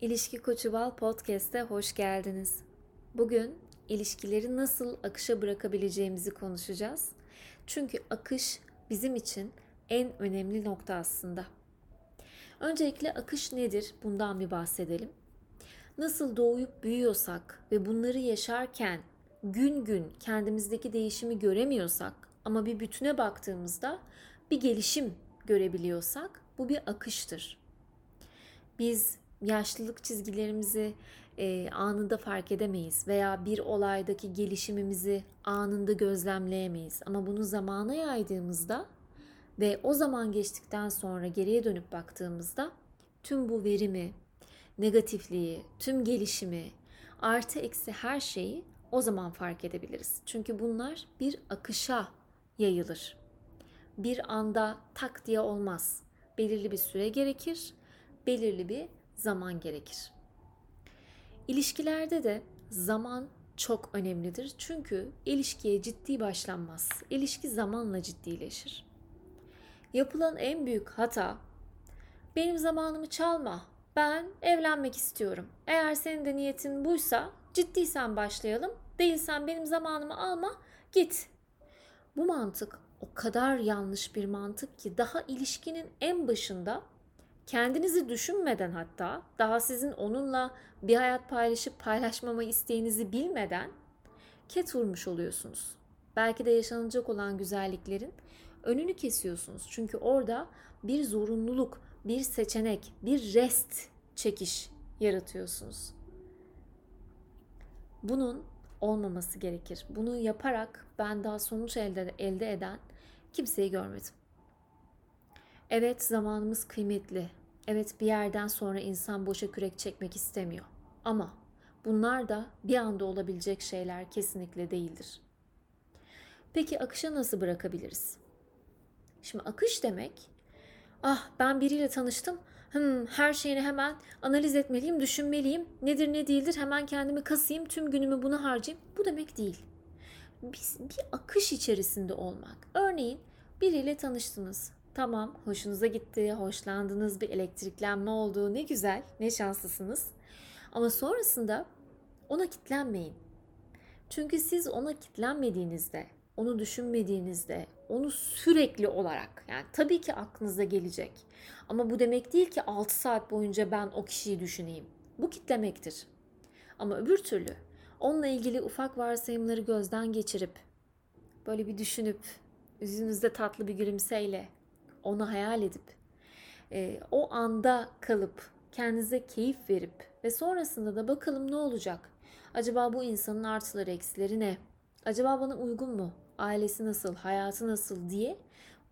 İlişki Koçu Bal Podcast'e hoş geldiniz. Bugün ilişkileri nasıl akışa bırakabileceğimizi konuşacağız. Çünkü akış bizim için en önemli nokta aslında. Öncelikle akış nedir? Bundan bir bahsedelim. Nasıl doğuyup büyüyorsak ve bunları yaşarken gün gün kendimizdeki değişimi göremiyorsak ama bir bütüne baktığımızda bir gelişim görebiliyorsak bu bir akıştır. Biz yaşlılık çizgilerimizi e, anında fark edemeyiz veya bir olaydaki gelişimimizi anında gözlemleyemeyiz. Ama bunu zamana yaydığımızda ve o zaman geçtikten sonra geriye dönüp baktığımızda tüm bu verimi, negatifliği, tüm gelişimi, artı eksi her şeyi o zaman fark edebiliriz. Çünkü bunlar bir akışa yayılır. Bir anda tak diye olmaz. Belirli bir süre gerekir, belirli bir zaman gerekir. İlişkilerde de zaman çok önemlidir. Çünkü ilişkiye ciddi başlanmaz. İlişki zamanla ciddileşir. Yapılan en büyük hata benim zamanımı çalma. Ben evlenmek istiyorum. Eğer senin de niyetin buysa ciddiysen başlayalım. Değilsen benim zamanımı alma git. Bu mantık o kadar yanlış bir mantık ki daha ilişkinin en başında kendinizi düşünmeden hatta daha sizin onunla bir hayat paylaşıp paylaşmama isteğinizi bilmeden ket vurmuş oluyorsunuz. Belki de yaşanacak olan güzelliklerin önünü kesiyorsunuz. Çünkü orada bir zorunluluk, bir seçenek, bir rest çekiş yaratıyorsunuz. Bunun olmaması gerekir. Bunu yaparak ben daha sonuç elde, elde eden kimseyi görmedim. Evet zamanımız kıymetli. Evet bir yerden sonra insan boşa kürek çekmek istemiyor. Ama bunlar da bir anda olabilecek şeyler kesinlikle değildir. Peki akışa nasıl bırakabiliriz? Şimdi akış demek, ah ben biriyle tanıştım, hmm, her şeyini hemen analiz etmeliyim, düşünmeliyim, nedir ne değildir hemen kendimi kasayım, tüm günümü buna harcayayım. Bu demek değil. Biz bir akış içerisinde olmak. Örneğin biriyle tanıştınız, Tamam, hoşunuza gitti, hoşlandınız, bir elektriklenme oldu. Ne güzel, ne şanslısınız. Ama sonrasında ona kitlenmeyin. Çünkü siz ona kitlenmediğinizde, onu düşünmediğinizde, onu sürekli olarak yani tabii ki aklınıza gelecek. Ama bu demek değil ki 6 saat boyunca ben o kişiyi düşüneyim. Bu kitlemektir. Ama öbür türlü onunla ilgili ufak varsayımları gözden geçirip böyle bir düşünüp yüzünüzde tatlı bir gülümseyle onu hayal edip e, o anda kalıp kendinize keyif verip ve sonrasında da bakalım ne olacak? Acaba bu insanın artıları eksileri ne? Acaba bana uygun mu? Ailesi nasıl? Hayatı nasıl diye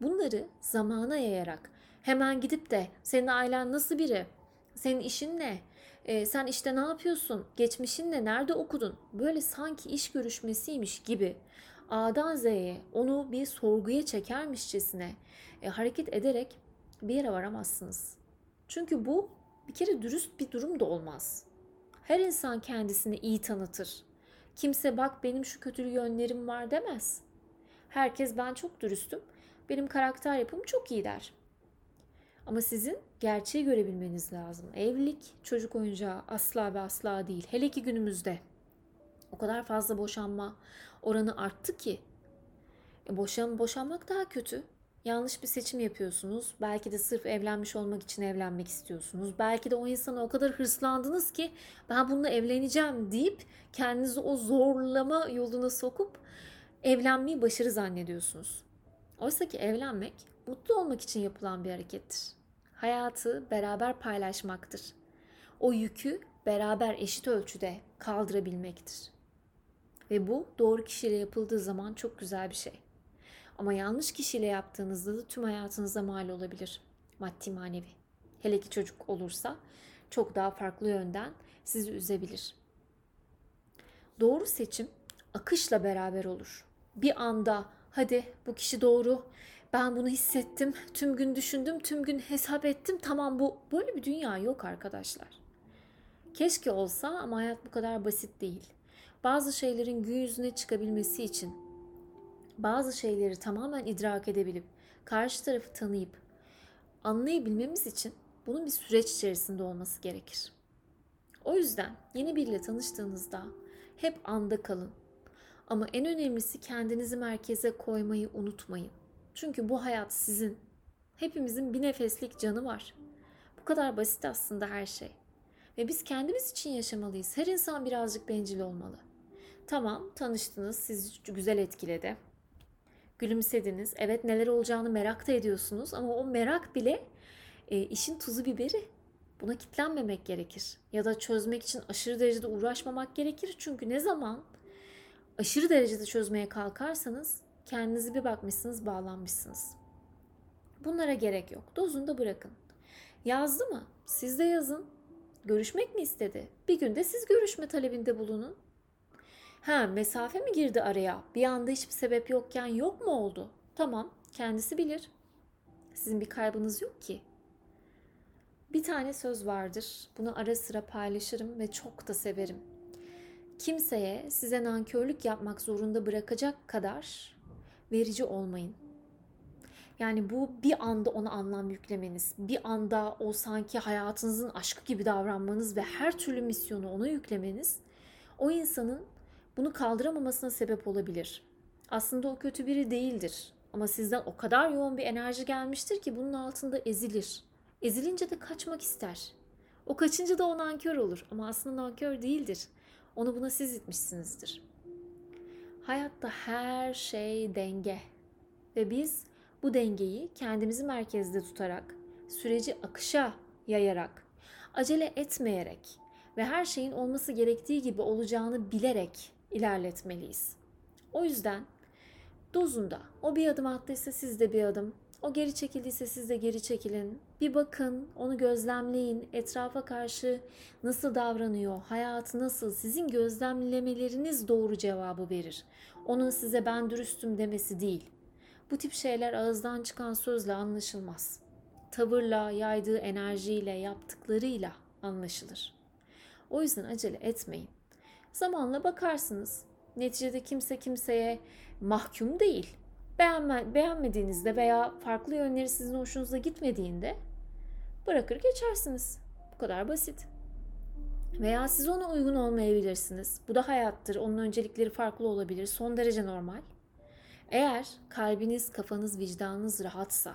bunları zamana yayarak hemen gidip de senin ailen nasıl biri? Senin işin ne? Ee, sen işte ne yapıyorsun? Geçmişin ne? Nerede okudun? Böyle sanki iş görüşmesiymiş gibi A'dan Z'ye onu bir sorguya çekermişçesine e, hareket ederek bir yere varamazsınız. Çünkü bu bir kere dürüst bir durum da olmaz. Her insan kendisini iyi tanıtır. Kimse bak benim şu kötü yönlerim var demez. Herkes ben çok dürüstüm. Benim karakter yapım çok iyi der. Ama sizin gerçeği görebilmeniz lazım. Evlilik çocuk oyuncağı asla ve asla değil. Hele ki günümüzde. O kadar fazla boşanma oranı arttı ki. E boşan, boşanmak daha kötü. Yanlış bir seçim yapıyorsunuz. Belki de sırf evlenmiş olmak için evlenmek istiyorsunuz. Belki de o insana o kadar hırslandınız ki ben bununla evleneceğim deyip kendinizi o zorlama yoluna sokup evlenmeyi başarı zannediyorsunuz. Oysa ki evlenmek mutlu olmak için yapılan bir harekettir. Hayatı beraber paylaşmaktır. O yükü beraber eşit ölçüde kaldırabilmektir. Ve bu doğru kişiyle yapıldığı zaman çok güzel bir şey. Ama yanlış kişiyle yaptığınızda da tüm hayatınıza mal olabilir. Maddi manevi. Hele ki çocuk olursa çok daha farklı yönden sizi üzebilir. Doğru seçim akışla beraber olur. Bir anda hadi bu kişi doğru ben bunu hissettim, tüm gün düşündüm, tüm gün hesap ettim. Tamam bu böyle bir dünya yok arkadaşlar. Keşke olsa ama hayat bu kadar basit değil. Bazı şeylerin gün yüzüne çıkabilmesi için bazı şeyleri tamamen idrak edebilip karşı tarafı tanıyıp anlayabilmemiz için bunun bir süreç içerisinde olması gerekir. O yüzden yeni biriyle tanıştığınızda hep anda kalın. Ama en önemlisi kendinizi merkeze koymayı unutmayın. Çünkü bu hayat sizin. Hepimizin bir nefeslik canı var. Bu kadar basit aslında her şey. Ve biz kendimiz için yaşamalıyız. Her insan birazcık bencil olmalı. Tamam tanıştınız, sizi güzel etkiledi. Gülümsediniz. Evet neler olacağını merak da ediyorsunuz ama o merak bile e, işin tuzu biberi. Buna kitlenmemek gerekir. Ya da çözmek için aşırı derecede uğraşmamak gerekir. Çünkü ne zaman aşırı derecede çözmeye kalkarsanız kendinizi bir bakmışsınız bağlanmışsınız. Bunlara gerek yok. Dozunda bırakın. Yazdı mı? Siz de yazın. Görüşmek mi istedi? Bir günde siz görüşme talebinde bulunun. Ha mesafe mi girdi araya? Bir anda hiçbir sebep yokken yok mu oldu? Tamam kendisi bilir. Sizin bir kaybınız yok ki. Bir tane söz vardır. Bunu ara sıra paylaşırım ve çok da severim. Kimseye size nankörlük yapmak zorunda bırakacak kadar verici olmayın. Yani bu bir anda ona anlam yüklemeniz, bir anda o sanki hayatınızın aşkı gibi davranmanız ve her türlü misyonu ona yüklemeniz o insanın bunu kaldıramamasına sebep olabilir. Aslında o kötü biri değildir ama sizden o kadar yoğun bir enerji gelmiştir ki bunun altında ezilir. Ezilince de kaçmak ister. O kaçınca da o nankör olur ama aslında nankör değildir. Onu buna siz itmişsinizdir. Hayatta her şey denge ve biz bu dengeyi kendimizi merkezde tutarak, süreci akışa yayarak, acele etmeyerek ve her şeyin olması gerektiği gibi olacağını bilerek ilerletmeliyiz. O yüzden dozunda o bir adım attıysa siz de bir adım, o geri çekildiyse siz de geri çekilin. Bir bakın, onu gözlemleyin. Etrafa karşı nasıl davranıyor, hayatı nasıl? Sizin gözlemlemeleriniz doğru cevabı verir. Onun size ben dürüstüm demesi değil. Bu tip şeyler ağızdan çıkan sözle anlaşılmaz. Tavırla, yaydığı enerjiyle, yaptıklarıyla anlaşılır. O yüzden acele etmeyin. Zamanla bakarsınız. Neticede kimse kimseye mahkum değil. Beğenme, beğenmediğinizde veya farklı yönleri sizin hoşunuza gitmediğinde bırakır geçersiniz. Bu kadar basit. Veya siz ona uygun olmayabilirsiniz. Bu da hayattır. Onun öncelikleri farklı olabilir. Son derece normal. Eğer kalbiniz, kafanız, vicdanınız rahatsa,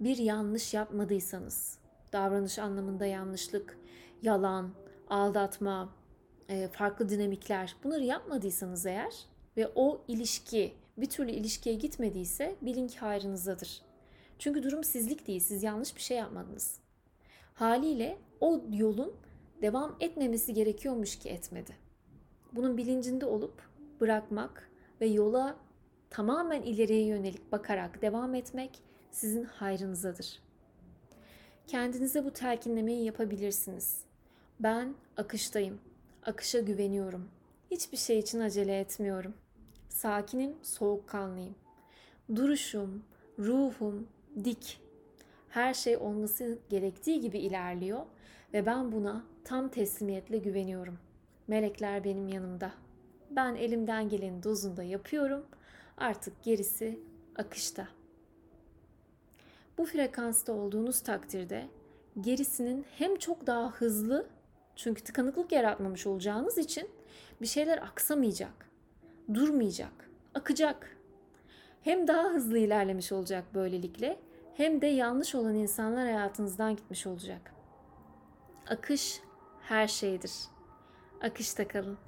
bir yanlış yapmadıysanız, davranış anlamında yanlışlık, yalan, aldatma, farklı dinamikler bunları yapmadıysanız eğer ve o ilişki bir türlü ilişkiye gitmediyse bilin ki hayrınızdadır. Çünkü durum sizlik değil, siz yanlış bir şey yapmadınız. Haliyle o yolun devam etmemesi gerekiyormuş ki etmedi. Bunun bilincinde olup bırakmak ve yola tamamen ileriye yönelik bakarak devam etmek sizin hayrınızadır. Kendinize bu telkinlemeyi yapabilirsiniz. Ben akıştayım. Akışa güveniyorum. Hiçbir şey için acele etmiyorum. Sakinim, soğukkanlıyım. Duruşum, ruhum dik. Her şey olması gerektiği gibi ilerliyor ve ben buna tam teslimiyetle güveniyorum. Melekler benim yanımda. Ben elimden geleni dozunda yapıyorum. Artık gerisi akışta. Bu frekansta olduğunuz takdirde gerisinin hem çok daha hızlı çünkü tıkanıklık yaratmamış olacağınız için bir şeyler aksamayacak, durmayacak, akacak. Hem daha hızlı ilerlemiş olacak böylelikle hem de yanlış olan insanlar hayatınızdan gitmiş olacak. Akış her şeydir. Akışta kalın.